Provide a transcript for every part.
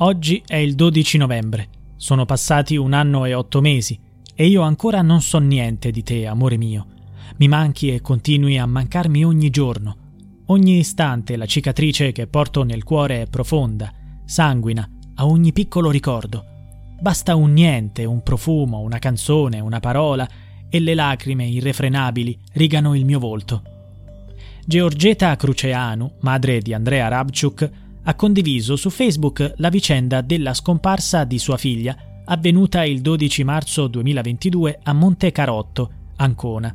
Oggi è il 12 novembre. Sono passati un anno e otto mesi e io ancora non so niente di te, amore mio. Mi manchi e continui a mancarmi ogni giorno. Ogni istante la cicatrice che porto nel cuore è profonda, sanguina, a ogni piccolo ricordo. Basta un niente, un profumo, una canzone, una parola e le lacrime irrefrenabili rigano il mio volto. Georgeta Cruceanu, madre di Andrea Rabchuk, ha condiviso su Facebook la vicenda della scomparsa di sua figlia, avvenuta il 12 marzo 2022 a Monte Carotto, Ancona.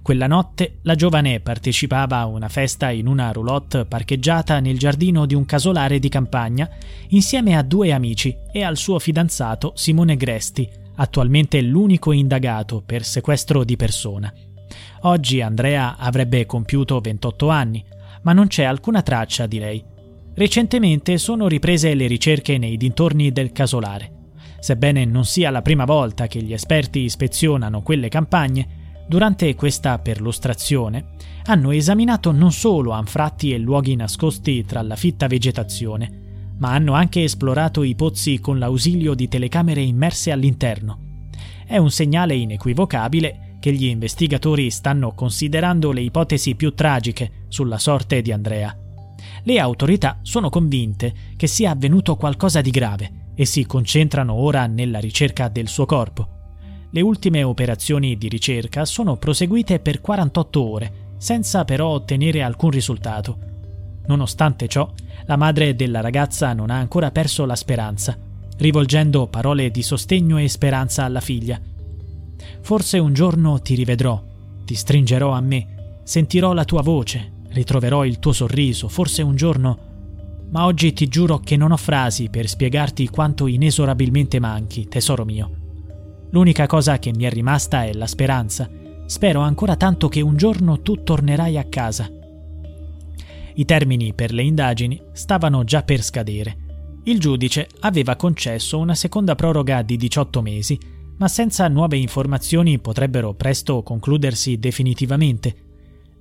Quella notte la giovane partecipava a una festa in una roulotte parcheggiata nel giardino di un casolare di campagna insieme a due amici e al suo fidanzato Simone Gresti, attualmente l'unico indagato per sequestro di persona. Oggi Andrea avrebbe compiuto 28 anni, ma non c'è alcuna traccia di lei. Recentemente sono riprese le ricerche nei dintorni del casolare. Sebbene non sia la prima volta che gli esperti ispezionano quelle campagne, durante questa perlustrazione hanno esaminato non solo anfratti e luoghi nascosti tra la fitta vegetazione, ma hanno anche esplorato i pozzi con l'ausilio di telecamere immerse all'interno. È un segnale inequivocabile che gli investigatori stanno considerando le ipotesi più tragiche sulla sorte di Andrea. Le autorità sono convinte che sia avvenuto qualcosa di grave e si concentrano ora nella ricerca del suo corpo. Le ultime operazioni di ricerca sono proseguite per 48 ore, senza però ottenere alcun risultato. Nonostante ciò, la madre della ragazza non ha ancora perso la speranza, rivolgendo parole di sostegno e speranza alla figlia. Forse un giorno ti rivedrò, ti stringerò a me, sentirò la tua voce, ritroverò il tuo sorriso, forse un giorno... Ma oggi ti giuro che non ho frasi per spiegarti quanto inesorabilmente manchi, tesoro mio. L'unica cosa che mi è rimasta è la speranza. Spero ancora tanto che un giorno tu tornerai a casa. I termini per le indagini stavano già per scadere. Il giudice aveva concesso una seconda proroga di 18 mesi, ma senza nuove informazioni potrebbero presto concludersi definitivamente.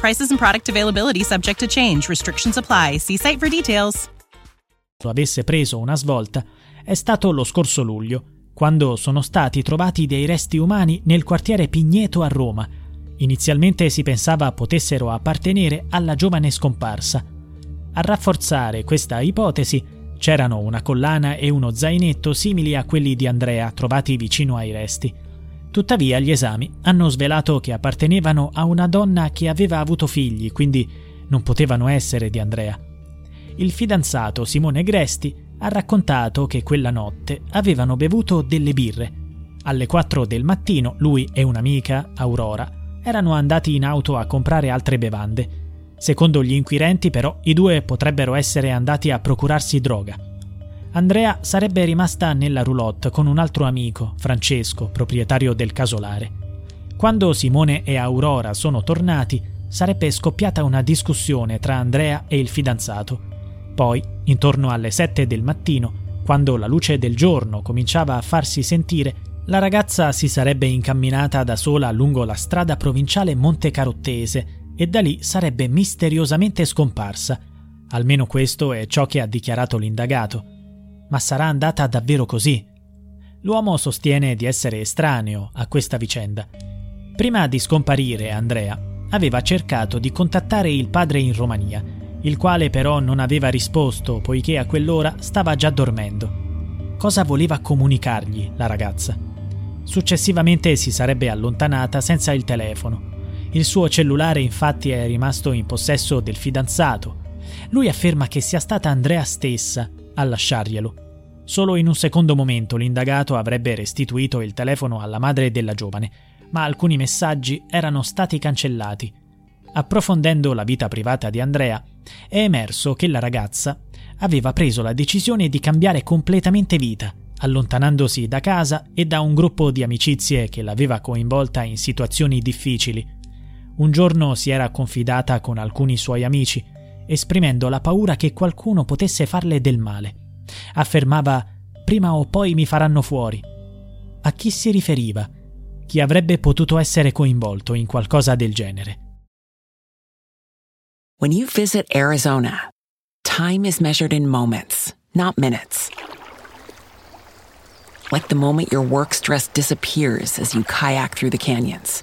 Prices and product availability subject to change. Restrictions apply. See site for details. avesse preso una svolta è stato lo scorso luglio, quando sono stati trovati dei resti umani nel quartiere Pigneto a Roma. Inizialmente si pensava potessero appartenere alla giovane scomparsa. A rafforzare questa ipotesi c'erano una collana e uno zainetto simili a quelli di Andrea trovati vicino ai resti. Tuttavia gli esami hanno svelato che appartenevano a una donna che aveva avuto figli, quindi non potevano essere di Andrea il fidanzato Simone Gresti ha raccontato che quella notte avevano bevuto delle birre. Alle 4 del mattino lui e un'amica, Aurora, erano andati in auto a comprare altre bevande. Secondo gli inquirenti, però, i due potrebbero essere andati a procurarsi droga. Andrea sarebbe rimasta nella roulotte con un altro amico, Francesco, proprietario del casolare. Quando Simone e Aurora sono tornati, sarebbe scoppiata una discussione tra Andrea e il fidanzato. Poi, intorno alle 7 del mattino, quando la luce del giorno cominciava a farsi sentire, la ragazza si sarebbe incamminata da sola lungo la strada provinciale Montecarottese e da lì sarebbe misteriosamente scomparsa. Almeno questo è ciò che ha dichiarato l'indagato. Ma sarà andata davvero così? L'uomo sostiene di essere estraneo a questa vicenda. Prima di scomparire, Andrea aveva cercato di contattare il padre in Romania, il quale però non aveva risposto poiché a quell'ora stava già dormendo. Cosa voleva comunicargli la ragazza? Successivamente si sarebbe allontanata senza il telefono. Il suo cellulare infatti è rimasto in possesso del fidanzato. Lui afferma che sia stata Andrea stessa a lasciarglielo. Solo in un secondo momento l'indagato avrebbe restituito il telefono alla madre della giovane, ma alcuni messaggi erano stati cancellati. Approfondendo la vita privata di Andrea, è emerso che la ragazza aveva preso la decisione di cambiare completamente vita allontanandosi da casa e da un gruppo di amicizie che l'aveva coinvolta in situazioni difficili. Un giorno si era confidata con alcuni suoi amici, esprimendo la paura che qualcuno potesse farle del male. Affermava prima o poi mi faranno fuori. A chi si riferiva? Chi avrebbe potuto essere coinvolto in qualcosa del genere? When you visit Arizona, time is measured in moments, not minutes. like the moment your work stress disappears as you kayak through the canyons,